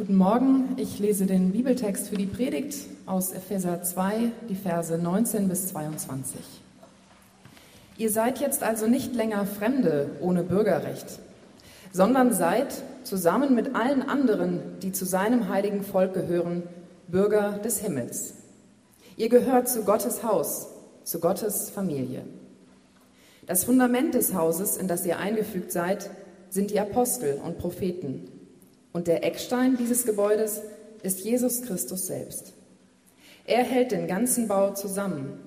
Guten Morgen, ich lese den Bibeltext für die Predigt aus Epheser 2, die Verse 19 bis 22. Ihr seid jetzt also nicht länger Fremde ohne Bürgerrecht, sondern seid, zusammen mit allen anderen, die zu seinem heiligen Volk gehören, Bürger des Himmels. Ihr gehört zu Gottes Haus, zu Gottes Familie. Das Fundament des Hauses, in das ihr eingefügt seid, sind die Apostel und Propheten. Und der Eckstein dieses Gebäudes ist Jesus Christus selbst. Er hält den ganzen Bau zusammen.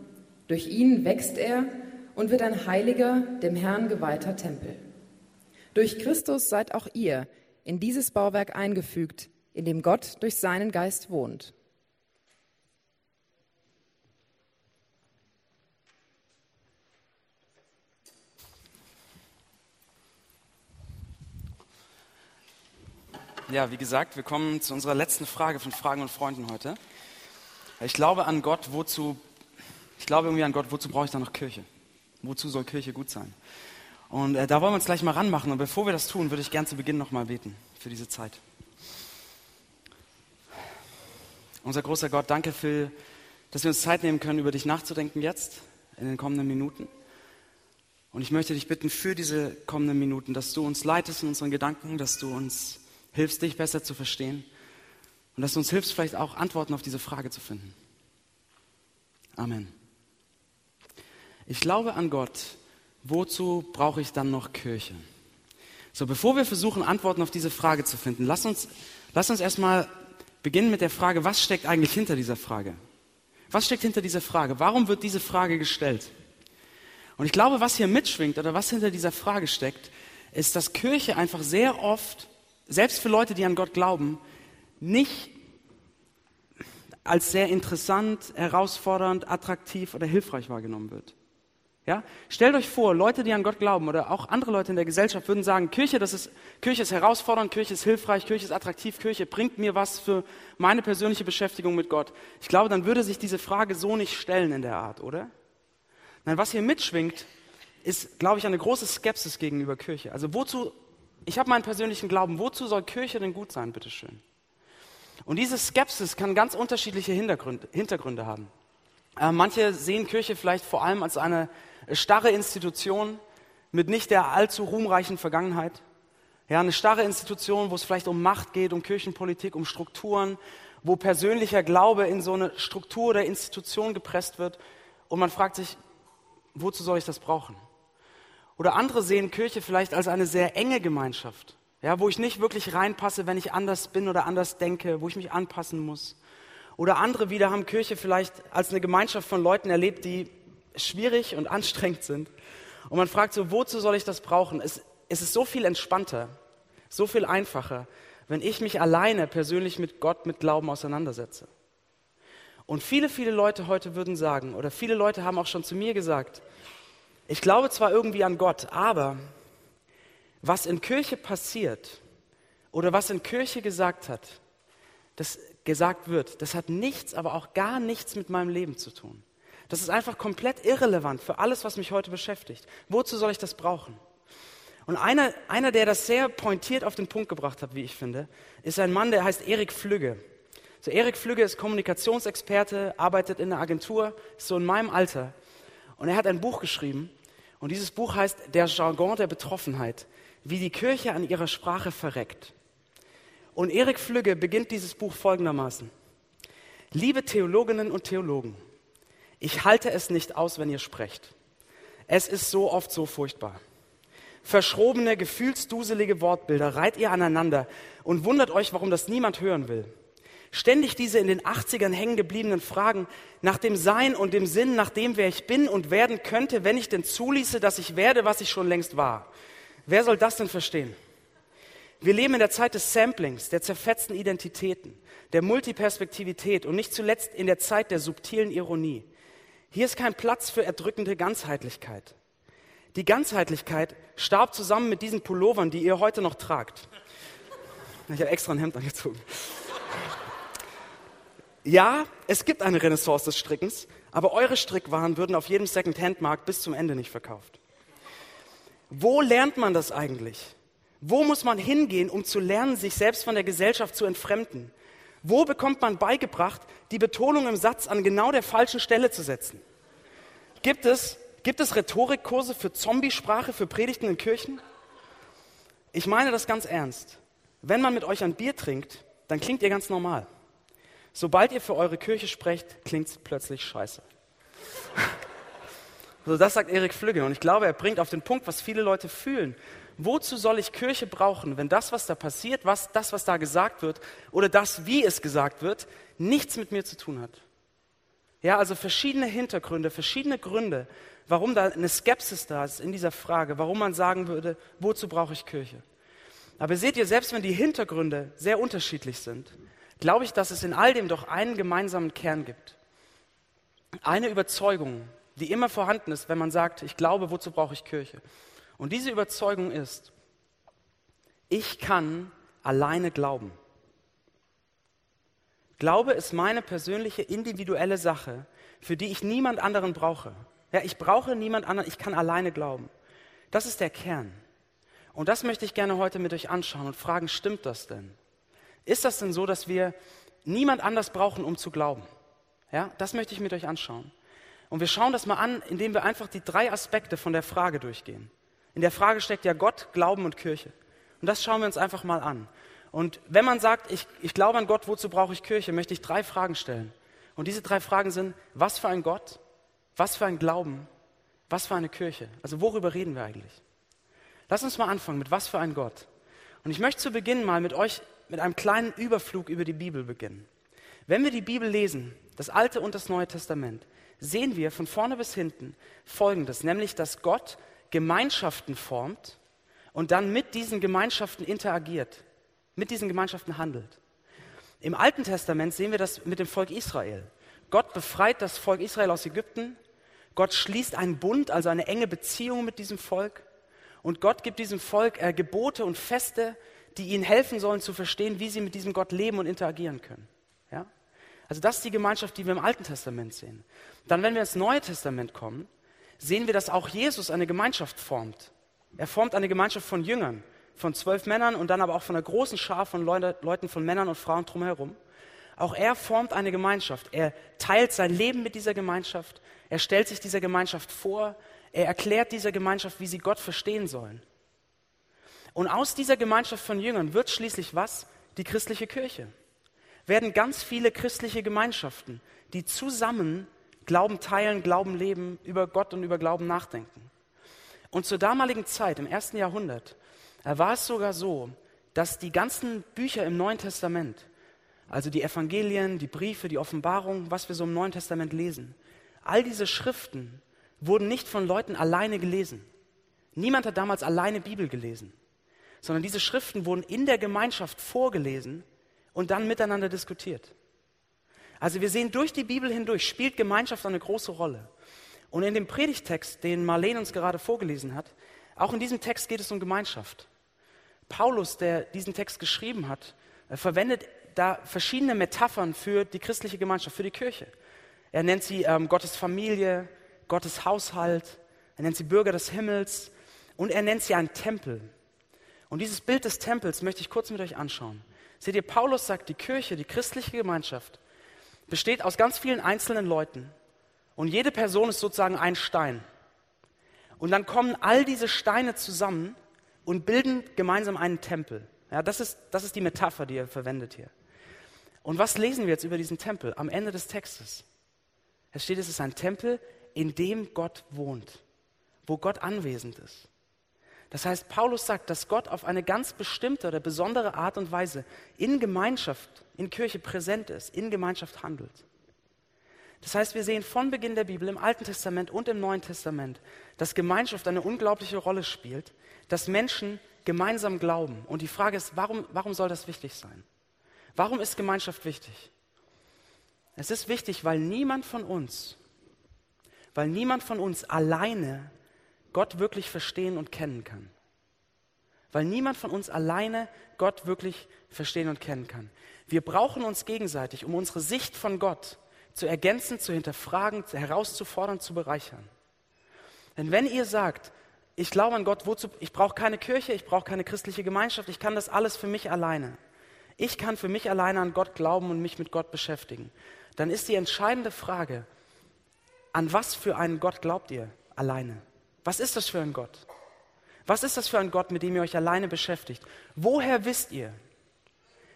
Durch ihn wächst er und wird ein heiliger, dem Herrn geweihter Tempel. Durch Christus seid auch ihr in dieses Bauwerk eingefügt, in dem Gott durch seinen Geist wohnt. Ja, wie gesagt, wir kommen zu unserer letzten Frage von Fragen und Freunden heute. Ich glaube an Gott, wozu, ich glaube irgendwie an Gott, wozu brauche ich da noch Kirche? Wozu soll Kirche gut sein? Und äh, da wollen wir uns gleich mal ranmachen. Und bevor wir das tun, würde ich gern zu Beginn nochmal beten für diese Zeit. Unser großer Gott, danke für, dass wir uns Zeit nehmen können, über dich nachzudenken jetzt, in den kommenden Minuten. Und ich möchte dich bitten für diese kommenden Minuten, dass du uns leitest in unseren Gedanken, dass du uns hilfst, dich besser zu verstehen und dass du uns hilfst, vielleicht auch Antworten auf diese Frage zu finden. Amen. Ich glaube an Gott. Wozu brauche ich dann noch Kirche? So, bevor wir versuchen, Antworten auf diese Frage zu finden, lass uns, lass uns erstmal beginnen mit der Frage, was steckt eigentlich hinter dieser Frage? Was steckt hinter dieser Frage? Warum wird diese Frage gestellt? Und ich glaube, was hier mitschwingt oder was hinter dieser Frage steckt, ist, dass Kirche einfach sehr oft selbst für Leute, die an Gott glauben, nicht als sehr interessant, herausfordernd, attraktiv oder hilfreich wahrgenommen wird. Ja? Stellt euch vor, Leute, die an Gott glauben oder auch andere Leute in der Gesellschaft würden sagen, Kirche, das ist, Kirche ist herausfordernd, Kirche ist hilfreich, Kirche ist attraktiv, Kirche bringt mir was für meine persönliche Beschäftigung mit Gott. Ich glaube, dann würde sich diese Frage so nicht stellen in der Art, oder? Nein, was hier mitschwingt, ist, glaube ich, eine große Skepsis gegenüber Kirche. Also wozu ich habe meinen persönlichen Glauben. Wozu soll Kirche denn gut sein, bitteschön? Und diese Skepsis kann ganz unterschiedliche Hintergründe, Hintergründe haben. Äh, manche sehen Kirche vielleicht vor allem als eine starre Institution mit nicht der allzu ruhmreichen Vergangenheit. Ja, eine starre Institution, wo es vielleicht um Macht geht, um Kirchenpolitik, um Strukturen, wo persönlicher Glaube in so eine Struktur oder Institution gepresst wird. Und man fragt sich, wozu soll ich das brauchen? Oder andere sehen Kirche vielleicht als eine sehr enge Gemeinschaft, ja, wo ich nicht wirklich reinpasse, wenn ich anders bin oder anders denke, wo ich mich anpassen muss. Oder andere wieder haben Kirche vielleicht als eine Gemeinschaft von Leuten erlebt, die schwierig und anstrengend sind. Und man fragt so, wozu soll ich das brauchen? Es, es ist so viel entspannter, so viel einfacher, wenn ich mich alleine persönlich mit Gott, mit Glauben auseinandersetze. Und viele, viele Leute heute würden sagen, oder viele Leute haben auch schon zu mir gesagt, ich glaube zwar irgendwie an Gott, aber was in Kirche passiert oder was in Kirche gesagt hat, das gesagt wird, das hat nichts, aber auch gar nichts mit meinem Leben zu tun. Das ist einfach komplett irrelevant für alles, was mich heute beschäftigt. Wozu soll ich das brauchen? Und einer, einer, der das sehr pointiert auf den Punkt gebracht hat, wie ich finde, ist ein Mann, der heißt Erik Flügge. So, Erik Flügge ist Kommunikationsexperte, arbeitet in einer Agentur, ist so in meinem Alter. Und er hat ein Buch geschrieben. Und dieses Buch heißt Der Jargon der Betroffenheit, wie die Kirche an ihrer Sprache verreckt. Und Erik Flügge beginnt dieses Buch folgendermaßen. Liebe Theologinnen und Theologen, ich halte es nicht aus, wenn ihr sprecht. Es ist so oft so furchtbar. Verschrobene, gefühlsduselige Wortbilder reiht ihr aneinander und wundert euch, warum das niemand hören will. Ständig diese in den 80ern hängen gebliebenen Fragen nach dem Sein und dem Sinn, nach dem, wer ich bin und werden könnte, wenn ich denn zuließe, dass ich werde, was ich schon längst war. Wer soll das denn verstehen? Wir leben in der Zeit des Samplings, der zerfetzten Identitäten, der Multiperspektivität und nicht zuletzt in der Zeit der subtilen Ironie. Hier ist kein Platz für erdrückende Ganzheitlichkeit. Die Ganzheitlichkeit starb zusammen mit diesen Pullovern, die ihr heute noch tragt. Ich habe extra ein Hemd angezogen. Ja, es gibt eine Renaissance des Strickens, aber eure Strickwaren würden auf jedem Second-Hand-Markt bis zum Ende nicht verkauft. Wo lernt man das eigentlich? Wo muss man hingehen, um zu lernen, sich selbst von der Gesellschaft zu entfremden? Wo bekommt man beigebracht, die Betonung im Satz an genau der falschen Stelle zu setzen? Gibt es, gibt es Rhetorikkurse für Zombiesprache, für Predigten in Kirchen? Ich meine das ganz ernst. Wenn man mit euch ein Bier trinkt, dann klingt ihr ganz normal. Sobald ihr für eure Kirche sprecht, klingt es plötzlich scheiße. So, das sagt Erik Flügge und ich glaube, er bringt auf den Punkt, was viele Leute fühlen. Wozu soll ich Kirche brauchen, wenn das, was da passiert, was, das, was da gesagt wird oder das, wie es gesagt wird, nichts mit mir zu tun hat? Ja, also verschiedene Hintergründe, verschiedene Gründe, warum da eine Skepsis da ist in dieser Frage, warum man sagen würde, wozu brauche ich Kirche? Aber seht ihr, selbst wenn die Hintergründe sehr unterschiedlich sind, glaube ich, dass es in all dem doch einen gemeinsamen Kern gibt. Eine Überzeugung, die immer vorhanden ist, wenn man sagt, ich glaube, wozu brauche ich Kirche? Und diese Überzeugung ist, ich kann alleine glauben. Glaube ist meine persönliche, individuelle Sache, für die ich niemand anderen brauche. Ja, ich brauche niemand anderen, ich kann alleine glauben. Das ist der Kern. Und das möchte ich gerne heute mit euch anschauen und fragen, stimmt das denn? Ist das denn so, dass wir niemand anders brauchen, um zu glauben? Ja, das möchte ich mit euch anschauen. Und wir schauen das mal an, indem wir einfach die drei Aspekte von der Frage durchgehen. In der Frage steckt ja Gott, Glauben und Kirche. Und das schauen wir uns einfach mal an. Und wenn man sagt, ich, ich glaube an Gott, wozu brauche ich Kirche, möchte ich drei Fragen stellen. Und diese drei Fragen sind, was für ein Gott, was für ein Glauben, was für eine Kirche. Also worüber reden wir eigentlich? Lass uns mal anfangen mit was für ein Gott. Und ich möchte zu Beginn mal mit euch mit einem kleinen Überflug über die Bibel beginnen. Wenn wir die Bibel lesen, das Alte und das Neue Testament, sehen wir von vorne bis hinten Folgendes, nämlich dass Gott Gemeinschaften formt und dann mit diesen Gemeinschaften interagiert, mit diesen Gemeinschaften handelt. Im Alten Testament sehen wir das mit dem Volk Israel. Gott befreit das Volk Israel aus Ägypten. Gott schließt einen Bund, also eine enge Beziehung mit diesem Volk. Und Gott gibt diesem Volk äh, Gebote und Feste, die ihnen helfen sollen zu verstehen, wie sie mit diesem Gott leben und interagieren können. Ja? Also das ist die Gemeinschaft, die wir im Alten Testament sehen. Dann, wenn wir ins Neue Testament kommen, sehen wir, dass auch Jesus eine Gemeinschaft formt. Er formt eine Gemeinschaft von Jüngern, von zwölf Männern und dann aber auch von einer großen Schar von Leuten, von Männern und Frauen drumherum. Auch er formt eine Gemeinschaft. Er teilt sein Leben mit dieser Gemeinschaft. Er stellt sich dieser Gemeinschaft vor. Er erklärt dieser Gemeinschaft, wie sie Gott verstehen sollen. Und aus dieser Gemeinschaft von Jüngern wird schließlich was? Die christliche Kirche. Werden ganz viele christliche Gemeinschaften, die zusammen Glauben teilen, Glauben leben, über Gott und über Glauben nachdenken. Und zur damaligen Zeit, im ersten Jahrhundert, war es sogar so, dass die ganzen Bücher im Neuen Testament, also die Evangelien, die Briefe, die Offenbarung, was wir so im Neuen Testament lesen, all diese Schriften wurden nicht von Leuten alleine gelesen. Niemand hat damals alleine Bibel gelesen, sondern diese Schriften wurden in der Gemeinschaft vorgelesen und dann miteinander diskutiert. Also wir sehen durch die Bibel hindurch spielt Gemeinschaft eine große Rolle. Und in dem Predigtext, den Marlene uns gerade vorgelesen hat, auch in diesem Text geht es um Gemeinschaft. Paulus, der diesen Text geschrieben hat, äh, verwendet da verschiedene Metaphern für die christliche Gemeinschaft, für die Kirche. Er nennt sie ähm, Gottes Familie, Gottes Haushalt, er nennt sie Bürger des Himmels und er nennt sie einen Tempel. Und dieses Bild des Tempels möchte ich kurz mit euch anschauen. Seht ihr, Paulus sagt, die Kirche, die christliche Gemeinschaft besteht aus ganz vielen einzelnen Leuten. Und jede Person ist sozusagen ein Stein. Und dann kommen all diese Steine zusammen und bilden gemeinsam einen Tempel. Ja, das, ist, das ist die Metapher, die er verwendet hier. Und was lesen wir jetzt über diesen Tempel am Ende des Textes? Es steht, es ist ein Tempel, in dem Gott wohnt, wo Gott anwesend ist. Das heißt, Paulus sagt, dass Gott auf eine ganz bestimmte oder besondere Art und Weise in Gemeinschaft, in Kirche präsent ist, in Gemeinschaft handelt. Das heißt, wir sehen von Beginn der Bibel im Alten Testament und im Neuen Testament, dass Gemeinschaft eine unglaubliche Rolle spielt, dass Menschen gemeinsam glauben. Und die Frage ist, warum, warum soll das wichtig sein? Warum ist Gemeinschaft wichtig? Es ist wichtig, weil niemand von uns, weil niemand von uns alleine Gott wirklich verstehen und kennen kann. Weil niemand von uns alleine Gott wirklich verstehen und kennen kann. Wir brauchen uns gegenseitig, um unsere Sicht von Gott zu ergänzen, zu hinterfragen, herauszufordern, zu bereichern. Denn wenn ihr sagt, ich glaube an Gott, wozu, ich brauche keine Kirche, ich brauche keine christliche Gemeinschaft, ich kann das alles für mich alleine. Ich kann für mich alleine an Gott glauben und mich mit Gott beschäftigen. Dann ist die entscheidende Frage, an was für einen Gott glaubt ihr alleine? Was ist das für ein Gott? Was ist das für ein Gott, mit dem ihr euch alleine beschäftigt? Woher wisst ihr,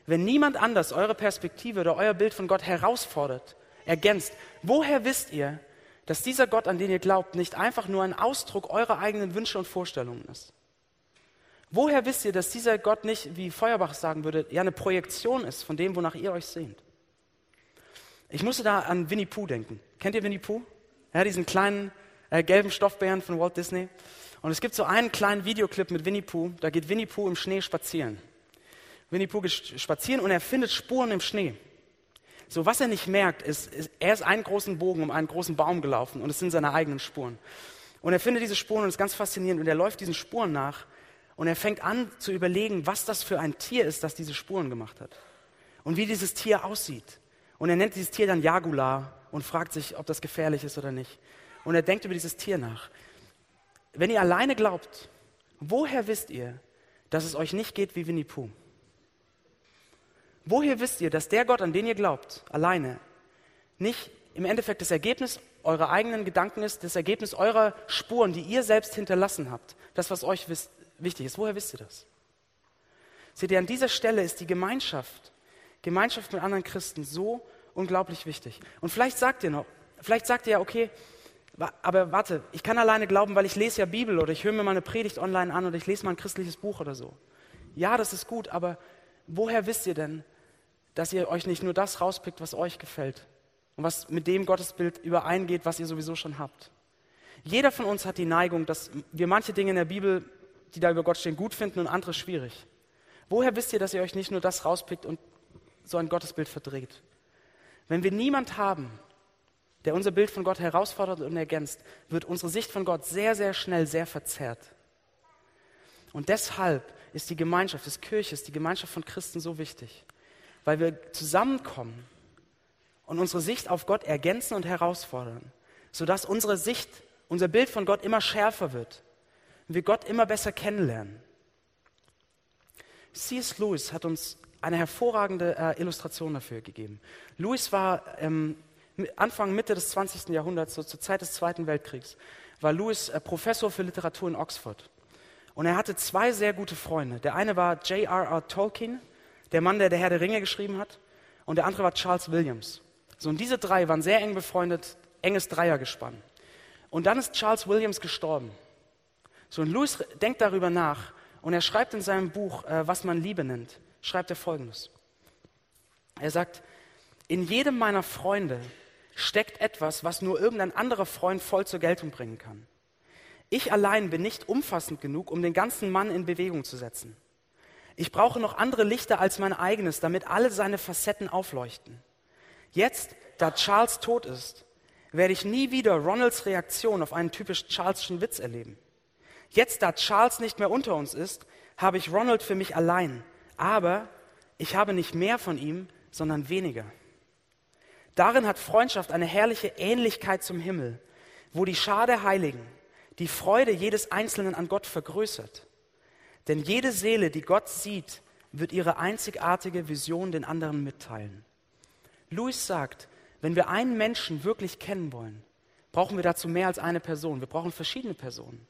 wenn niemand anders eure Perspektive oder euer Bild von Gott herausfordert, ergänzt, woher wisst ihr, dass dieser Gott, an den ihr glaubt, nicht einfach nur ein Ausdruck eurer eigenen Wünsche und Vorstellungen ist? Woher wisst ihr, dass dieser Gott nicht, wie Feuerbach sagen würde, ja eine Projektion ist von dem, wonach ihr euch sehnt? Ich musste da an Winnie Pooh denken. Kennt ihr Winnie Pooh? Ja, diesen kleinen äh, gelben Stoffbären von Walt Disney. Und es gibt so einen kleinen Videoclip mit Winnie Pooh, da geht Winnie Pooh im Schnee spazieren. Winnie Pooh geht spazieren und er findet Spuren im Schnee. So, was er nicht merkt, ist, ist, er ist einen großen Bogen um einen großen Baum gelaufen und es sind seine eigenen Spuren. Und er findet diese Spuren und ist ganz faszinierend und er läuft diesen Spuren nach und er fängt an zu überlegen, was das für ein Tier ist, das diese Spuren gemacht hat. Und wie dieses Tier aussieht. Und er nennt dieses Tier dann Jagular und fragt sich, ob das gefährlich ist oder nicht. Und er denkt über dieses Tier nach. Wenn ihr alleine glaubt, woher wisst ihr, dass es euch nicht geht wie Winnie Pooh? Woher wisst ihr, dass der Gott, an den ihr glaubt, alleine, nicht im Endeffekt das Ergebnis eurer eigenen Gedanken ist, das Ergebnis eurer Spuren, die ihr selbst hinterlassen habt, das, was euch wisst, wichtig ist. Woher wisst ihr das? Seht ihr, an dieser Stelle ist die Gemeinschaft, Gemeinschaft mit anderen Christen so unglaublich wichtig. Und vielleicht sagt ihr noch, vielleicht sagt ihr ja, okay, aber warte, ich kann alleine glauben, weil ich lese ja Bibel oder ich höre mir mal eine Predigt online an oder ich lese mal ein christliches Buch oder so. Ja, das ist gut, aber woher wisst ihr denn, dass ihr euch nicht nur das rauspickt, was euch gefällt und was mit dem Gottesbild übereingeht, was ihr sowieso schon habt. Jeder von uns hat die Neigung, dass wir manche Dinge in der Bibel, die da über Gott stehen, gut finden und andere schwierig. Woher wisst ihr, dass ihr euch nicht nur das rauspickt und so ein Gottesbild verdreht? Wenn wir niemand haben, der unser Bild von Gott herausfordert und ergänzt, wird unsere Sicht von Gott sehr, sehr schnell sehr verzerrt. Und deshalb ist die Gemeinschaft des Kirches, die Gemeinschaft von Christen so wichtig weil wir zusammenkommen und unsere Sicht auf Gott ergänzen und herausfordern, sodass unsere Sicht, unser Bild von Gott immer schärfer wird und wir Gott immer besser kennenlernen. C.S. Lewis hat uns eine hervorragende äh, Illustration dafür gegeben. Lewis war ähm, Anfang, Mitte des 20. Jahrhunderts, so zur Zeit des Zweiten Weltkriegs, war Lewis äh, Professor für Literatur in Oxford. Und er hatte zwei sehr gute Freunde. Der eine war J.R.R. Tolkien, der Mann, der der Herr der Ringe geschrieben hat, und der andere war Charles Williams. So, und diese drei waren sehr eng befreundet, enges Dreiergespann. Und dann ist Charles Williams gestorben. So, und Lewis denkt darüber nach und er schreibt in seinem Buch, äh, was man Liebe nennt, schreibt er folgendes. Er sagt, in jedem meiner Freunde steckt etwas, was nur irgendein anderer Freund voll zur Geltung bringen kann. Ich allein bin nicht umfassend genug, um den ganzen Mann in Bewegung zu setzen. Ich brauche noch andere Lichter als mein eigenes, damit alle seine Facetten aufleuchten. Jetzt, da Charles tot ist, werde ich nie wieder Ronalds Reaktion auf einen typisch Charleschen Witz erleben. Jetzt, da Charles nicht mehr unter uns ist, habe ich Ronald für mich allein. Aber ich habe nicht mehr von ihm, sondern weniger. Darin hat Freundschaft eine herrliche Ähnlichkeit zum Himmel, wo die Schar der Heiligen die Freude jedes Einzelnen an Gott vergrößert. Denn jede Seele, die Gott sieht, wird ihre einzigartige Vision den anderen mitteilen. Louis sagt, wenn wir einen Menschen wirklich kennen wollen, brauchen wir dazu mehr als eine Person. Wir brauchen verschiedene Personen.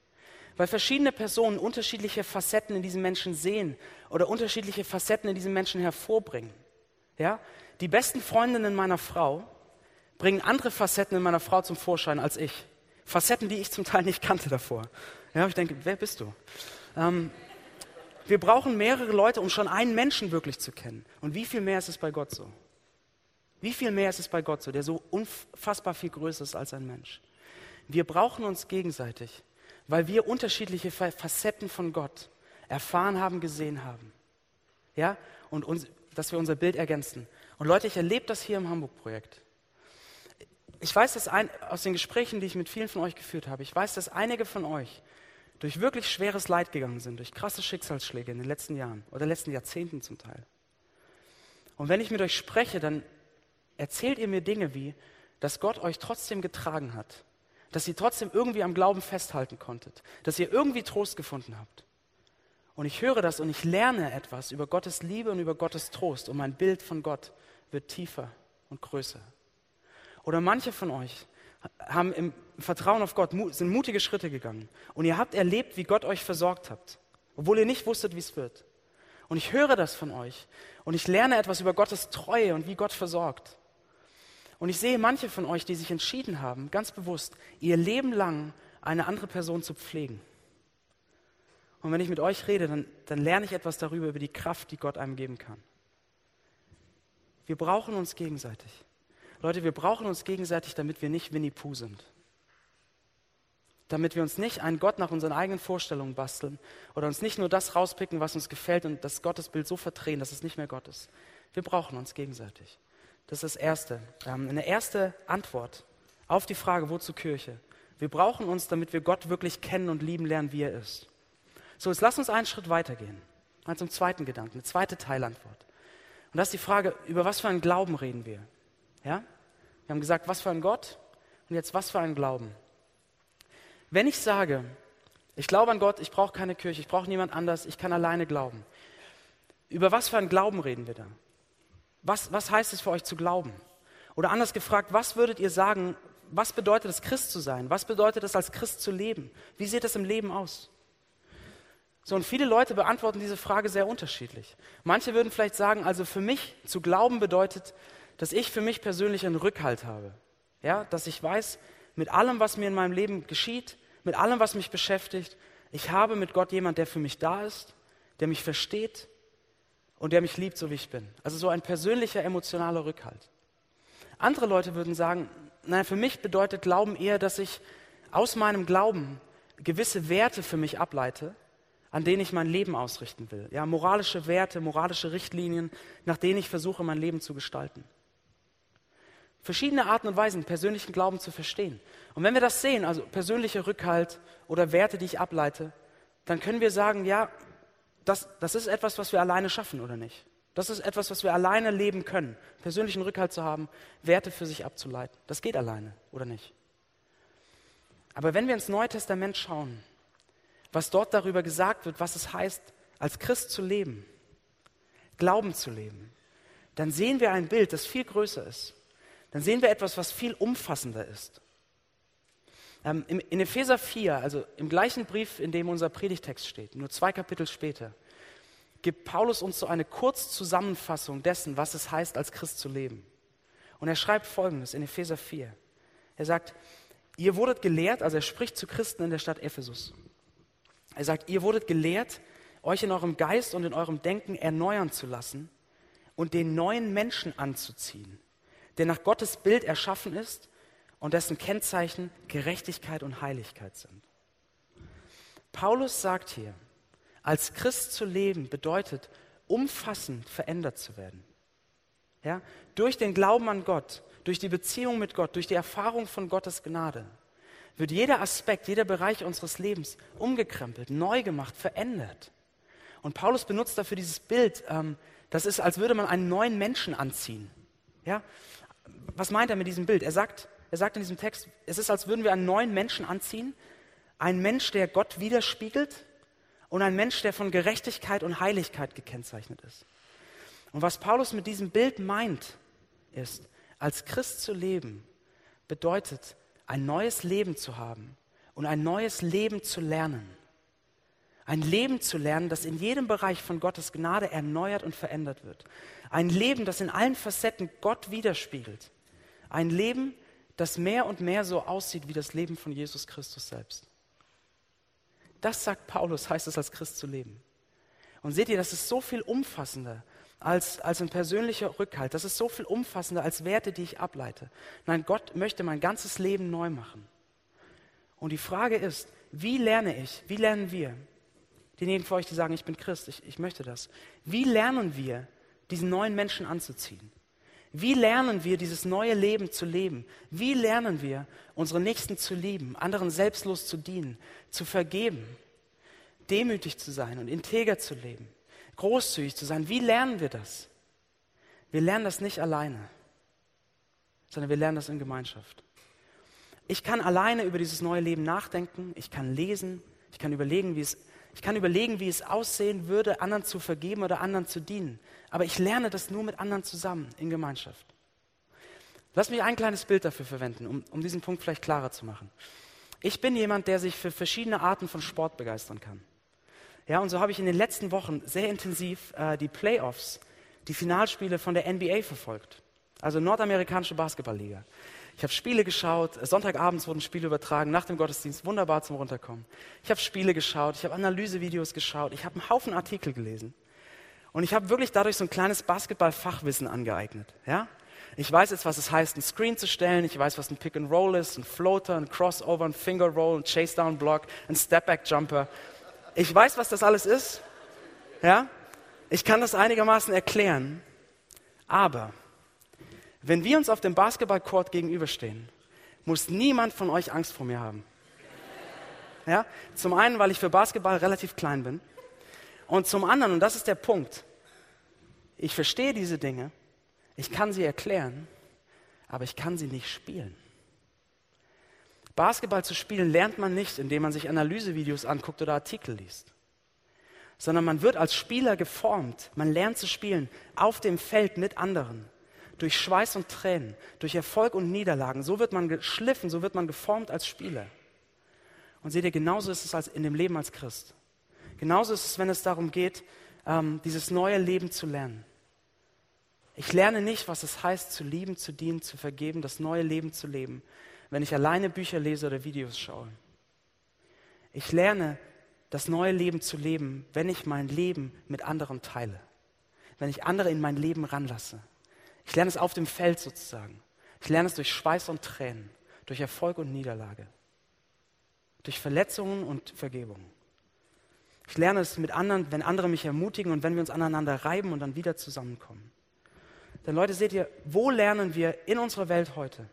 Weil verschiedene Personen unterschiedliche Facetten in diesem Menschen sehen oder unterschiedliche Facetten in diesem Menschen hervorbringen. Ja? Die besten Freundinnen meiner Frau bringen andere Facetten in meiner Frau zum Vorschein als ich. Facetten, die ich zum Teil nicht kannte davor. Ja, ich denke, wer bist du? Ähm, wir brauchen mehrere Leute, um schon einen Menschen wirklich zu kennen. Und wie viel mehr ist es bei Gott so? Wie viel mehr ist es bei Gott so, der so unfassbar viel größer ist als ein Mensch? Wir brauchen uns gegenseitig, weil wir unterschiedliche Facetten von Gott erfahren haben, gesehen haben. Ja? Und uns, dass wir unser Bild ergänzen. Und Leute, ich erlebe das hier im Hamburg-Projekt. Ich weiß das ein, aus den Gesprächen, die ich mit vielen von euch geführt habe, ich weiß, dass einige von euch durch wirklich schweres Leid gegangen sind, durch krasse Schicksalsschläge in den letzten Jahren oder letzten Jahrzehnten zum Teil. Und wenn ich mit euch spreche, dann erzählt ihr mir Dinge wie, dass Gott euch trotzdem getragen hat, dass ihr trotzdem irgendwie am Glauben festhalten konntet, dass ihr irgendwie Trost gefunden habt. Und ich höre das und ich lerne etwas über Gottes Liebe und über Gottes Trost und mein Bild von Gott wird tiefer und größer. Oder manche von euch haben im Vertrauen auf Gott sind mutige Schritte gegangen und ihr habt erlebt, wie Gott euch versorgt hat, obwohl ihr nicht wusstet, wie es wird. Und ich höre das von euch und ich lerne etwas über Gottes Treue und wie Gott versorgt. Und ich sehe manche von euch, die sich entschieden haben, ganz bewusst, ihr Leben lang eine andere Person zu pflegen. Und wenn ich mit euch rede, dann, dann lerne ich etwas darüber, über die Kraft, die Gott einem geben kann. Wir brauchen uns gegenseitig. Leute, wir brauchen uns gegenseitig, damit wir nicht Winnie Pooh sind. Damit wir uns nicht einen Gott nach unseren eigenen Vorstellungen basteln oder uns nicht nur das rauspicken, was uns gefällt und das Gottesbild so verdrehen, dass es nicht mehr Gott ist. Wir brauchen uns gegenseitig. Das ist das Erste. Eine erste Antwort auf die Frage, wozu Kirche? Wir brauchen uns, damit wir Gott wirklich kennen und lieben lernen, wie er ist. So, jetzt lass uns einen Schritt weitergehen. Mal zum zweiten Gedanken, eine zweite Teilantwort. Und das ist die Frage, über was für einen Glauben reden wir? Ja? Wir haben gesagt, was für ein Gott und jetzt was für einen Glauben. Wenn ich sage, ich glaube an Gott, ich brauche keine Kirche, ich brauche niemand anders, ich kann alleine glauben. Über was für einen Glauben reden wir da? Was, was heißt es für euch zu glauben? Oder anders gefragt, was würdet ihr sagen, was bedeutet es, Christ zu sein? Was bedeutet es, als Christ zu leben? Wie sieht es im Leben aus? So, und viele Leute beantworten diese Frage sehr unterschiedlich. Manche würden vielleicht sagen, also für mich zu glauben bedeutet, dass ich für mich persönlich einen Rückhalt habe. Ja, dass ich weiß, mit allem, was mir in meinem Leben geschieht, mit allem, was mich beschäftigt, ich habe mit Gott jemand, der für mich da ist, der mich versteht und der mich liebt, so wie ich bin. Also so ein persönlicher, emotionaler Rückhalt. Andere Leute würden sagen, nein, für mich bedeutet Glauben eher, dass ich aus meinem Glauben gewisse Werte für mich ableite an denen ich mein Leben ausrichten will. Ja, moralische Werte, moralische Richtlinien, nach denen ich versuche, mein Leben zu gestalten. Verschiedene Arten und Weisen, persönlichen Glauben zu verstehen. Und wenn wir das sehen, also persönlicher Rückhalt oder Werte, die ich ableite, dann können wir sagen, ja, das, das ist etwas, was wir alleine schaffen oder nicht. Das ist etwas, was wir alleine leben können. Persönlichen Rückhalt zu haben, Werte für sich abzuleiten. Das geht alleine oder nicht. Aber wenn wir ins Neue Testament schauen, was dort darüber gesagt wird, was es heißt, als Christ zu leben, Glauben zu leben, dann sehen wir ein Bild, das viel größer ist. Dann sehen wir etwas, was viel umfassender ist. Ähm, in Epheser 4, also im gleichen Brief, in dem unser Predigtext steht, nur zwei Kapitel später, gibt Paulus uns so eine Kurzzusammenfassung dessen, was es heißt, als Christ zu leben. Und er schreibt folgendes in Epheser 4. Er sagt, ihr wurdet gelehrt, also er spricht zu Christen in der Stadt Ephesus. Er sagt, ihr wurdet gelehrt, euch in eurem Geist und in eurem Denken erneuern zu lassen und den neuen Menschen anzuziehen, der nach Gottes Bild erschaffen ist und dessen Kennzeichen Gerechtigkeit und Heiligkeit sind. Paulus sagt hier, als Christ zu leben bedeutet, umfassend verändert zu werden. Ja? Durch den Glauben an Gott, durch die Beziehung mit Gott, durch die Erfahrung von Gottes Gnade wird jeder Aspekt, jeder Bereich unseres Lebens umgekrempelt, neu gemacht, verändert. Und Paulus benutzt dafür dieses Bild, ähm, das ist, als würde man einen neuen Menschen anziehen. Ja? Was meint er mit diesem Bild? Er sagt, er sagt in diesem Text, es ist, als würden wir einen neuen Menschen anziehen, ein Mensch, der Gott widerspiegelt und ein Mensch, der von Gerechtigkeit und Heiligkeit gekennzeichnet ist. Und was Paulus mit diesem Bild meint, ist, als Christ zu leben, bedeutet, ein neues Leben zu haben und ein neues Leben zu lernen. Ein Leben zu lernen, das in jedem Bereich von Gottes Gnade erneuert und verändert wird. Ein Leben, das in allen Facetten Gott widerspiegelt. Ein Leben, das mehr und mehr so aussieht wie das Leben von Jesus Christus selbst. Das sagt Paulus, heißt es als Christ zu leben. Und seht ihr, das ist so viel umfassender als, als ein persönlicher Rückhalt. Das ist so viel umfassender als Werte, die ich ableite. Nein, Gott möchte mein ganzes Leben neu machen. Und die Frage ist, wie lerne ich, wie lernen wir, diejenigen von euch, die sagen, ich bin Christ, ich, ich möchte das, wie lernen wir, diesen neuen Menschen anzuziehen? Wie lernen wir, dieses neue Leben zu leben? Wie lernen wir, unsere Nächsten zu lieben, anderen selbstlos zu dienen, zu vergeben, demütig zu sein und integer zu leben? Großzügig zu sein. Wie lernen wir das? Wir lernen das nicht alleine, sondern wir lernen das in Gemeinschaft. Ich kann alleine über dieses neue Leben nachdenken, ich kann lesen, ich kann überlegen, wie es, ich kann überlegen, wie es aussehen würde, anderen zu vergeben oder anderen zu dienen. Aber ich lerne das nur mit anderen zusammen in Gemeinschaft. Lass mich ein kleines Bild dafür verwenden, um, um diesen Punkt vielleicht klarer zu machen. Ich bin jemand, der sich für verschiedene Arten von Sport begeistern kann. Ja, und so habe ich in den letzten Wochen sehr intensiv äh, die Playoffs, die Finalspiele von der NBA verfolgt, also nordamerikanische Basketballliga. Ich habe Spiele geschaut, Sonntagabends wurden Spiele übertragen, nach dem Gottesdienst, wunderbar zum Runterkommen. Ich habe Spiele geschaut, ich habe Analysevideos geschaut, ich habe einen Haufen Artikel gelesen. Und ich habe wirklich dadurch so ein kleines Basketball-Fachwissen angeeignet. Ja? Ich weiß jetzt, was es heißt, einen Screen zu stellen. Ich weiß, was ein Pick and Roll ist, ein Floater, ein Crossover, ein Finger Roll, ein Chase Down Block, ein Step Back Jumper. Ich weiß, was das alles ist. Ja? Ich kann das einigermaßen erklären. Aber wenn wir uns auf dem Basketballcourt gegenüberstehen, muss niemand von euch Angst vor mir haben. Ja? Zum einen, weil ich für Basketball relativ klein bin. Und zum anderen, und das ist der Punkt, ich verstehe diese Dinge ich kann sie erklären, aber ich kann sie nicht spielen. Basketball zu spielen lernt man nicht, indem man sich Analysevideos anguckt oder Artikel liest, sondern man wird als Spieler geformt. Man lernt zu spielen auf dem Feld mit anderen, durch Schweiß und Tränen, durch Erfolg und Niederlagen. So wird man geschliffen, so wird man geformt als Spieler. Und seht ihr, genauso ist es als in dem Leben als Christ. Genauso ist es, wenn es darum geht, ähm, dieses neue Leben zu lernen. Ich lerne nicht, was es heißt, zu lieben, zu dienen, zu vergeben, das neue Leben zu leben, wenn ich alleine Bücher lese oder Videos schaue. Ich lerne, das neue Leben zu leben, wenn ich mein Leben mit anderen teile, wenn ich andere in mein Leben ranlasse. Ich lerne es auf dem Feld sozusagen. Ich lerne es durch Schweiß und Tränen, durch Erfolg und Niederlage, durch Verletzungen und Vergebung. Ich lerne es mit anderen, wenn andere mich ermutigen und wenn wir uns aneinander reiben und dann wieder zusammenkommen. Denn Leute, seht ihr, wo lernen wir in unserer Welt heute?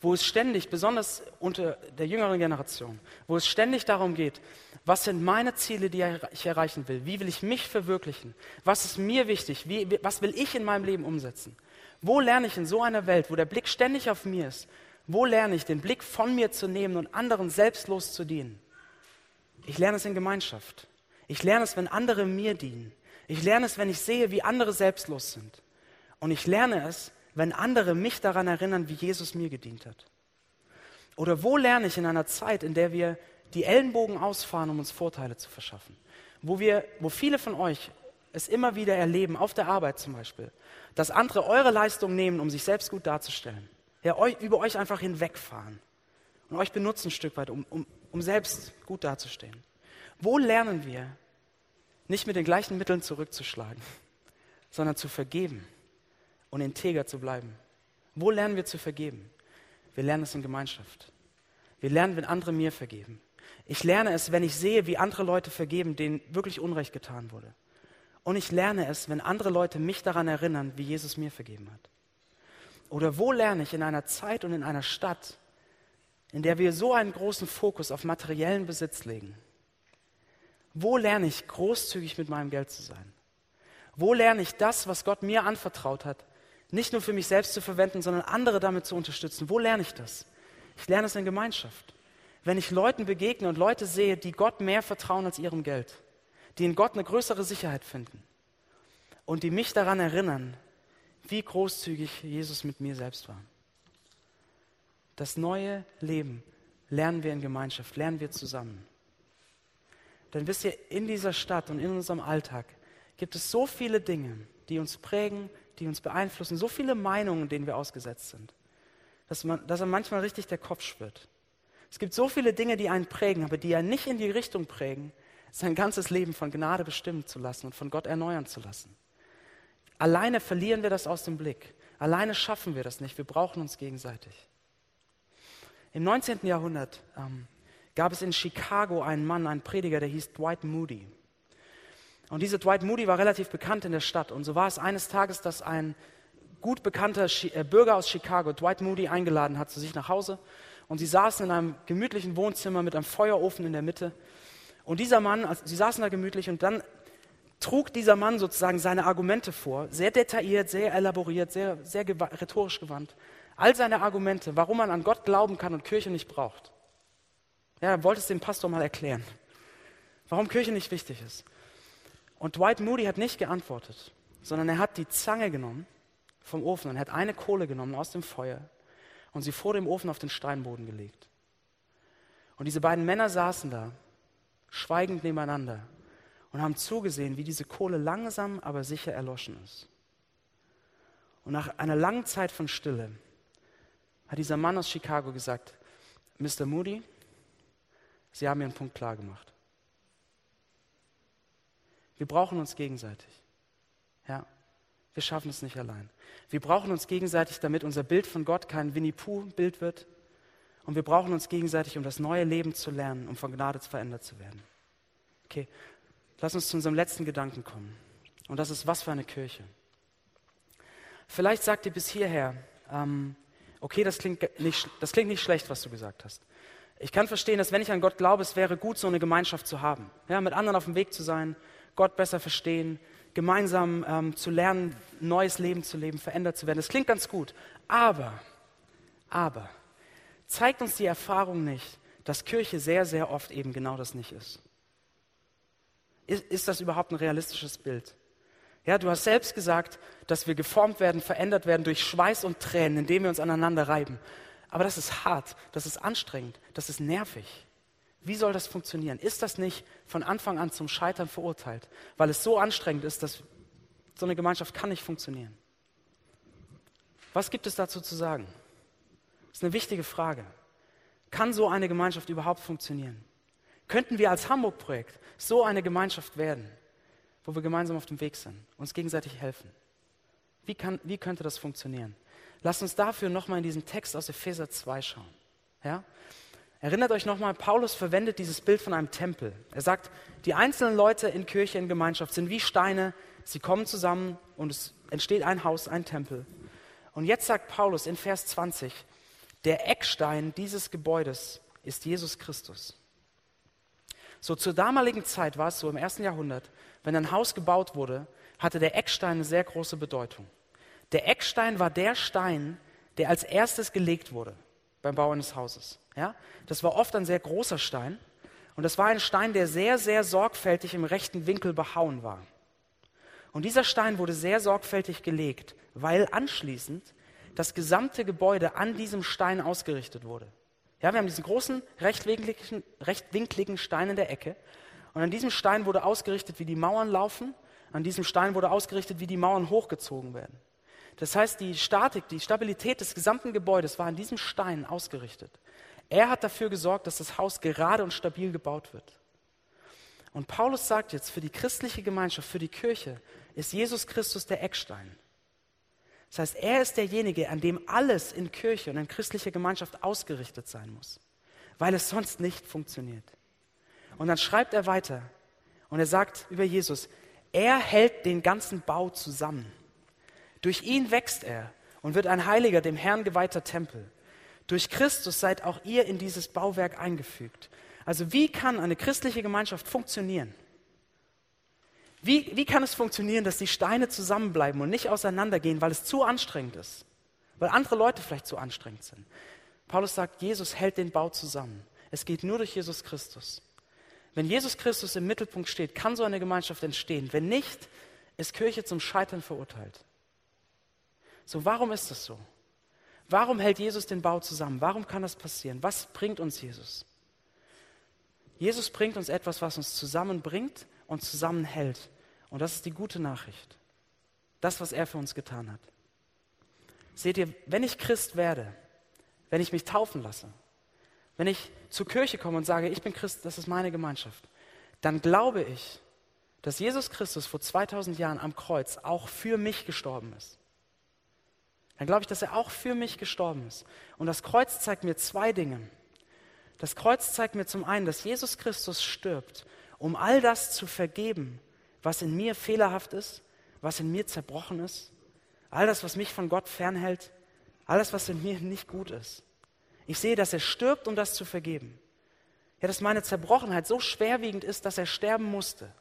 Wo es ständig, besonders unter der jüngeren Generation, wo es ständig darum geht, was sind meine Ziele, die ich erreichen will? Wie will ich mich verwirklichen? Was ist mir wichtig? Wie, was will ich in meinem Leben umsetzen? Wo lerne ich in so einer Welt, wo der Blick ständig auf mir ist, wo lerne ich, den Blick von mir zu nehmen und anderen selbstlos zu dienen? Ich lerne es in Gemeinschaft. Ich lerne es, wenn andere mir dienen. Ich lerne es, wenn ich sehe, wie andere selbstlos sind. Und ich lerne es, wenn andere mich daran erinnern, wie Jesus mir gedient hat. Oder wo lerne ich in einer Zeit, in der wir die Ellenbogen ausfahren, um uns Vorteile zu verschaffen? Wo, wir, wo viele von euch es immer wieder erleben, auf der Arbeit zum Beispiel, dass andere eure Leistung nehmen, um sich selbst gut darzustellen. Ja, euch, über euch einfach hinwegfahren und euch benutzen ein Stück weit, um, um, um selbst gut dazustehen. Wo lernen wir, nicht mit den gleichen Mitteln zurückzuschlagen, sondern zu vergeben? Und integer zu bleiben. Wo lernen wir zu vergeben? Wir lernen es in Gemeinschaft. Wir lernen, wenn andere mir vergeben. Ich lerne es, wenn ich sehe, wie andere Leute vergeben, denen wirklich Unrecht getan wurde. Und ich lerne es, wenn andere Leute mich daran erinnern, wie Jesus mir vergeben hat. Oder wo lerne ich in einer Zeit und in einer Stadt, in der wir so einen großen Fokus auf materiellen Besitz legen? Wo lerne ich großzügig mit meinem Geld zu sein? Wo lerne ich das, was Gott mir anvertraut hat, nicht nur für mich selbst zu verwenden, sondern andere damit zu unterstützen. Wo lerne ich das? Ich lerne es in Gemeinschaft. Wenn ich Leuten begegne und Leute sehe, die Gott mehr vertrauen als ihrem Geld, die in Gott eine größere Sicherheit finden und die mich daran erinnern, wie großzügig Jesus mit mir selbst war. Das neue Leben lernen wir in Gemeinschaft, lernen wir zusammen. Denn wisst ihr, in dieser Stadt und in unserem Alltag gibt es so viele Dinge, die uns prägen, die uns beeinflussen, so viele Meinungen, denen wir ausgesetzt sind, dass, man, dass er manchmal richtig der Kopf spürt. Es gibt so viele Dinge, die einen prägen, aber die ja nicht in die Richtung prägen, sein ganzes Leben von Gnade bestimmen zu lassen und von Gott erneuern zu lassen. Alleine verlieren wir das aus dem Blick. Alleine schaffen wir das nicht. Wir brauchen uns gegenseitig. Im 19. Jahrhundert ähm, gab es in Chicago einen Mann, einen Prediger, der hieß Dwight Moody. Und dieser Dwight Moody war relativ bekannt in der Stadt. Und so war es eines Tages, dass ein gut bekannter äh, Bürger aus Chicago Dwight Moody eingeladen hat zu sich nach Hause. Und sie saßen in einem gemütlichen Wohnzimmer mit einem Feuerofen in der Mitte. Und dieser Mann, also sie saßen da gemütlich und dann trug dieser Mann sozusagen seine Argumente vor, sehr detailliert, sehr elaboriert, sehr, sehr rhetorisch gewandt. All seine Argumente, warum man an Gott glauben kann und Kirche nicht braucht. Ja, er wollte es dem Pastor mal erklären, warum Kirche nicht wichtig ist. Und Dwight Moody hat nicht geantwortet, sondern er hat die Zange genommen vom Ofen und hat eine Kohle genommen aus dem Feuer und sie vor dem Ofen auf den Steinboden gelegt. Und diese beiden Männer saßen da, schweigend nebeneinander und haben zugesehen, wie diese Kohle langsam aber sicher erloschen ist. Und nach einer langen Zeit von Stille hat dieser Mann aus Chicago gesagt, Mr. Moody, Sie haben Ihren Punkt klar gemacht. Wir brauchen uns gegenseitig. Ja, wir schaffen es nicht allein. Wir brauchen uns gegenseitig, damit unser Bild von Gott kein Winnie-Pooh-Bild wird. Und wir brauchen uns gegenseitig, um das neue Leben zu lernen, um von Gnade verändert zu werden. Okay, lass uns zu unserem letzten Gedanken kommen. Und das ist, was für eine Kirche. Vielleicht sagt ihr bis hierher, ähm, okay, das klingt, nicht, das klingt nicht schlecht, was du gesagt hast. Ich kann verstehen, dass wenn ich an Gott glaube, es wäre gut, so eine Gemeinschaft zu haben. Ja, mit anderen auf dem Weg zu sein, Gott besser verstehen, gemeinsam ähm, zu lernen, neues Leben zu leben, verändert zu werden. Das klingt ganz gut. Aber, aber, zeigt uns die Erfahrung nicht, dass Kirche sehr, sehr oft eben genau das nicht ist. Ist, ist das überhaupt ein realistisches Bild? Ja, du hast selbst gesagt, dass wir geformt werden, verändert werden durch Schweiß und Tränen, indem wir uns aneinander reiben. Aber das ist hart, das ist anstrengend, das ist nervig. Wie soll das funktionieren? Ist das nicht von Anfang an zum Scheitern verurteilt, weil es so anstrengend ist, dass so eine Gemeinschaft kann nicht funktionieren? Was gibt es dazu zu sagen? Das ist eine wichtige Frage. Kann so eine Gemeinschaft überhaupt funktionieren? Könnten wir als Hamburg-Projekt so eine Gemeinschaft werden, wo wir gemeinsam auf dem Weg sind, uns gegenseitig helfen? Wie, kann, wie könnte das funktionieren? Lasst uns dafür nochmal in diesen Text aus Epheser 2 schauen. Ja? Erinnert euch nochmal, Paulus verwendet dieses Bild von einem Tempel. Er sagt, die einzelnen Leute in Kirche, in Gemeinschaft sind wie Steine, sie kommen zusammen und es entsteht ein Haus, ein Tempel. Und jetzt sagt Paulus in Vers 20, der Eckstein dieses Gebäudes ist Jesus Christus. So zur damaligen Zeit war es so im ersten Jahrhundert, wenn ein Haus gebaut wurde, hatte der Eckstein eine sehr große Bedeutung. Der Eckstein war der Stein, der als erstes gelegt wurde beim Bau eines Hauses. Ja? Das war oft ein sehr großer Stein und das war ein Stein, der sehr, sehr sorgfältig im rechten Winkel behauen war. Und dieser Stein wurde sehr sorgfältig gelegt, weil anschließend das gesamte Gebäude an diesem Stein ausgerichtet wurde. Ja, wir haben diesen großen rechtwinkligen, rechtwinkligen Stein in der Ecke und an diesem Stein wurde ausgerichtet, wie die Mauern laufen, an diesem Stein wurde ausgerichtet, wie die Mauern hochgezogen werden. Das heißt, die Statik, die Stabilität des gesamten Gebäudes war an diesem Stein ausgerichtet. Er hat dafür gesorgt, dass das Haus gerade und stabil gebaut wird. Und Paulus sagt jetzt, für die christliche Gemeinschaft, für die Kirche ist Jesus Christus der Eckstein. Das heißt, er ist derjenige, an dem alles in Kirche und in christlicher Gemeinschaft ausgerichtet sein muss, weil es sonst nicht funktioniert. Und dann schreibt er weiter und er sagt über Jesus, er hält den ganzen Bau zusammen. Durch ihn wächst er und wird ein heiliger, dem Herrn geweihter Tempel. Durch Christus seid auch ihr in dieses Bauwerk eingefügt. Also wie kann eine christliche Gemeinschaft funktionieren? Wie, wie kann es funktionieren, dass die Steine zusammenbleiben und nicht auseinandergehen, weil es zu anstrengend ist? Weil andere Leute vielleicht zu anstrengend sind. Paulus sagt, Jesus hält den Bau zusammen. Es geht nur durch Jesus Christus. Wenn Jesus Christus im Mittelpunkt steht, kann so eine Gemeinschaft entstehen. Wenn nicht, ist Kirche zum Scheitern verurteilt. So, warum ist das so? Warum hält Jesus den Bau zusammen? Warum kann das passieren? Was bringt uns Jesus? Jesus bringt uns etwas, was uns zusammenbringt und zusammenhält. Und das ist die gute Nachricht. Das, was er für uns getan hat. Seht ihr, wenn ich Christ werde, wenn ich mich taufen lasse, wenn ich zur Kirche komme und sage, ich bin Christ, das ist meine Gemeinschaft, dann glaube ich, dass Jesus Christus vor 2000 Jahren am Kreuz auch für mich gestorben ist dann glaube ich, dass er auch für mich gestorben ist. Und das Kreuz zeigt mir zwei Dinge. Das Kreuz zeigt mir zum einen, dass Jesus Christus stirbt, um all das zu vergeben, was in mir fehlerhaft ist, was in mir zerbrochen ist, all das, was mich von Gott fernhält, alles, was in mir nicht gut ist. Ich sehe, dass er stirbt, um das zu vergeben. Ja, dass meine Zerbrochenheit so schwerwiegend ist, dass er sterben musste.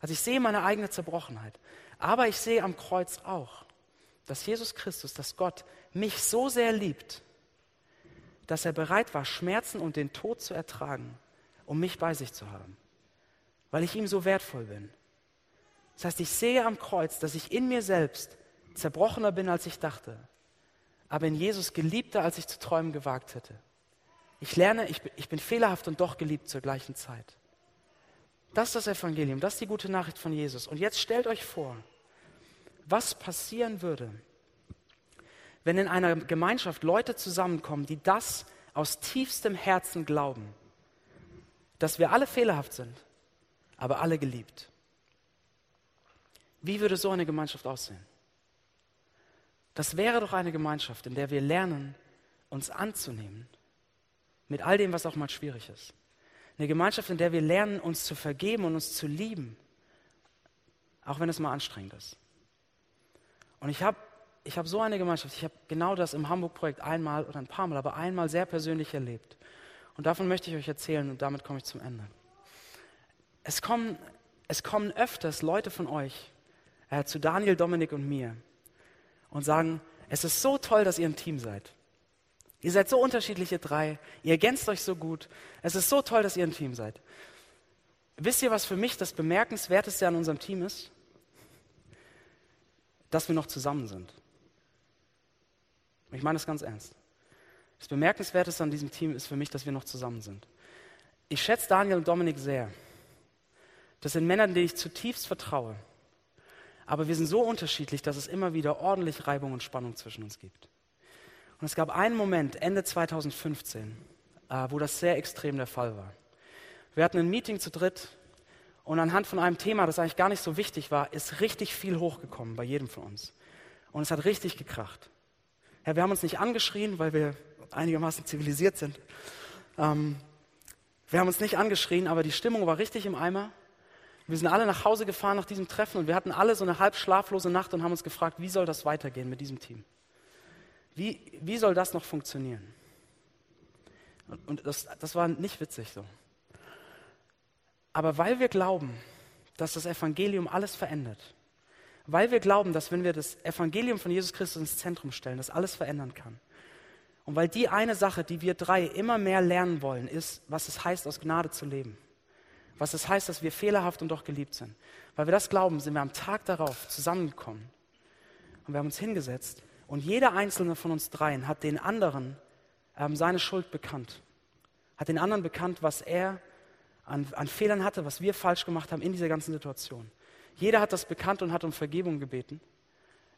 Also ich sehe meine eigene Zerbrochenheit. Aber ich sehe am Kreuz auch, dass Jesus Christus, dass Gott mich so sehr liebt, dass er bereit war, Schmerzen und den Tod zu ertragen, um mich bei sich zu haben, weil ich ihm so wertvoll bin. Das heißt, ich sehe am Kreuz, dass ich in mir selbst zerbrochener bin, als ich dachte, aber in Jesus geliebter, als ich zu träumen gewagt hätte. Ich lerne, ich bin, fehlerhaft und doch geliebt zur gleichen Zeit. Das ist das Evangelium, das ist die gute Nachricht von Jesus. Und jetzt stellt euch vor, was passieren würde, wenn in einer Gemeinschaft Leute zusammenkommen, die das aus tiefstem Herzen glauben, dass wir alle fehlerhaft sind, aber alle geliebt. Wie würde so eine Gemeinschaft aussehen? Das wäre doch eine Gemeinschaft, in der wir lernen, uns anzunehmen, mit all dem, was auch mal schwierig ist. Eine Gemeinschaft, in der wir lernen, uns zu vergeben und uns zu lieben, auch wenn es mal anstrengend ist. Und ich habe ich hab so eine Gemeinschaft, ich habe genau das im Hamburg-Projekt einmal oder ein paar Mal, aber einmal sehr persönlich erlebt. Und davon möchte ich euch erzählen und damit komme ich zum Ende. Es kommen, es kommen öfters Leute von euch äh, zu Daniel, Dominik und mir und sagen, es ist so toll, dass ihr ein Team seid. Ihr seid so unterschiedliche drei, ihr ergänzt euch so gut. Es ist so toll, dass ihr ein Team seid. Wisst ihr, was für mich das Bemerkenswerteste an unserem Team ist? Dass wir noch zusammen sind. Ich meine das ganz ernst. Das Bemerkenswerteste an diesem Team ist für mich, dass wir noch zusammen sind. Ich schätze Daniel und Dominik sehr. Das sind Männer, denen ich zutiefst vertraue. Aber wir sind so unterschiedlich, dass es immer wieder ordentlich Reibung und Spannung zwischen uns gibt. Und es gab einen Moment, Ende 2015, äh, wo das sehr extrem der Fall war. Wir hatten ein Meeting zu dritt und anhand von einem Thema, das eigentlich gar nicht so wichtig war, ist richtig viel hochgekommen bei jedem von uns. Und es hat richtig gekracht. Ja, wir haben uns nicht angeschrien, weil wir einigermaßen zivilisiert sind. Ähm, wir haben uns nicht angeschrien, aber die Stimmung war richtig im Eimer. Wir sind alle nach Hause gefahren nach diesem Treffen und wir hatten alle so eine halb schlaflose Nacht und haben uns gefragt, wie soll das weitergehen mit diesem Team? Wie, wie soll das noch funktionieren? Und, und das, das war nicht witzig so. Aber weil wir glauben, dass das Evangelium alles verändert, weil wir glauben, dass wenn wir das Evangelium von Jesus Christus ins Zentrum stellen, das alles verändern kann. Und weil die eine Sache, die wir drei immer mehr lernen wollen, ist, was es heißt, aus Gnade zu leben was es heißt, dass wir fehlerhaft und doch geliebt sind. Weil wir das glauben, sind wir am Tag darauf zusammengekommen und wir haben uns hingesetzt und jeder einzelne von uns dreien hat den anderen ähm, seine Schuld bekannt, hat den anderen bekannt, was er an, an Fehlern hatte, was wir falsch gemacht haben in dieser ganzen Situation. Jeder hat das bekannt und hat um Vergebung gebeten.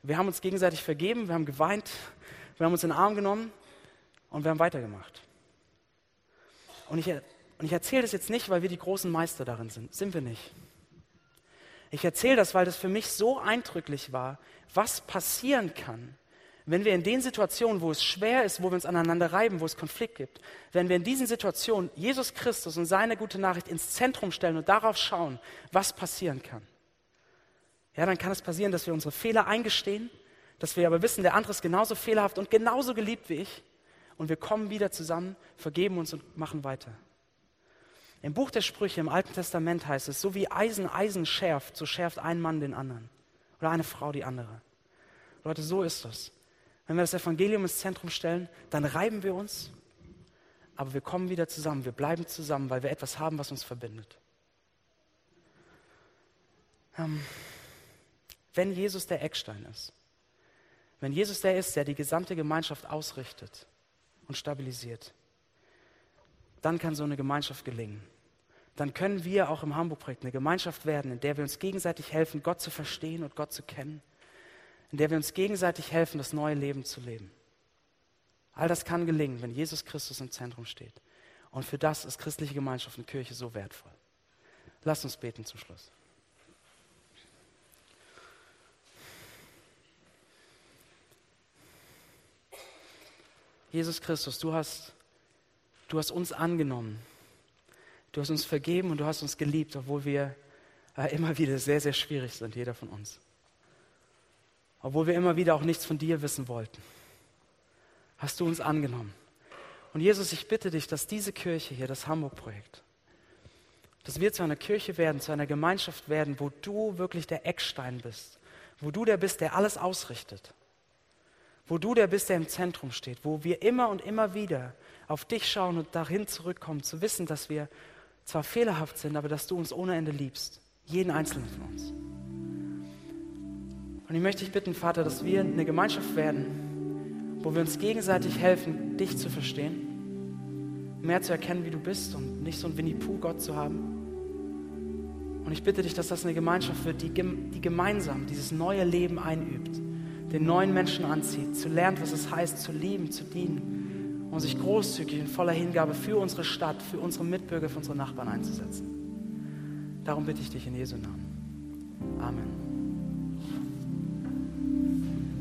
Wir haben uns gegenseitig vergeben, wir haben geweint, wir haben uns in den Arm genommen und wir haben weitergemacht. Und ich und ich erzähle das jetzt nicht, weil wir die großen Meister darin sind. Sind wir nicht. Ich erzähle das, weil das für mich so eindrücklich war, was passieren kann, wenn wir in den Situationen, wo es schwer ist, wo wir uns aneinander reiben, wo es Konflikt gibt, wenn wir in diesen Situationen Jesus Christus und seine gute Nachricht ins Zentrum stellen und darauf schauen, was passieren kann. Ja, dann kann es passieren, dass wir unsere Fehler eingestehen, dass wir aber wissen, der andere ist genauso fehlerhaft und genauso geliebt wie ich. Und wir kommen wieder zusammen, vergeben uns und machen weiter. Im Buch der Sprüche im Alten Testament heißt es, so wie Eisen Eisen schärft, so schärft ein Mann den anderen oder eine Frau die andere. Leute, so ist das. Wenn wir das Evangelium ins Zentrum stellen, dann reiben wir uns, aber wir kommen wieder zusammen, wir bleiben zusammen, weil wir etwas haben, was uns verbindet. Ähm, wenn Jesus der Eckstein ist, wenn Jesus der ist, der die gesamte Gemeinschaft ausrichtet und stabilisiert, dann kann so eine Gemeinschaft gelingen. Dann können wir auch im Hamburg-Projekt eine Gemeinschaft werden, in der wir uns gegenseitig helfen, Gott zu verstehen und Gott zu kennen, in der wir uns gegenseitig helfen, das neue Leben zu leben. All das kann gelingen, wenn Jesus Christus im Zentrum steht. Und für das ist christliche Gemeinschaft und Kirche so wertvoll. Lasst uns beten zum Schluss. Jesus Christus, du hast, du hast uns angenommen Du hast uns vergeben und du hast uns geliebt, obwohl wir äh, immer wieder sehr, sehr schwierig sind, jeder von uns. Obwohl wir immer wieder auch nichts von dir wissen wollten. Hast du uns angenommen. Und Jesus, ich bitte dich, dass diese Kirche hier, das Hamburg-Projekt, dass wir zu einer Kirche werden, zu einer Gemeinschaft werden, wo du wirklich der Eckstein bist, wo du der bist, der alles ausrichtet, wo du der bist, der im Zentrum steht, wo wir immer und immer wieder auf dich schauen und dahin zurückkommen, zu wissen, dass wir zwar fehlerhaft sind, aber dass du uns ohne Ende liebst, jeden einzelnen von uns. Und ich möchte dich bitten, Vater, dass wir eine Gemeinschaft werden, wo wir uns gegenseitig helfen, dich zu verstehen, mehr zu erkennen, wie du bist und nicht so ein Winnie-Pooh-Gott zu haben. Und ich bitte dich, dass das eine Gemeinschaft wird, die, die gemeinsam dieses neue Leben einübt, den neuen Menschen anzieht, zu lernen, was es heißt, zu lieben, zu dienen und sich großzügig in voller Hingabe für unsere Stadt, für unsere Mitbürger, für unsere Nachbarn einzusetzen. Darum bitte ich dich in Jesu Namen. Amen.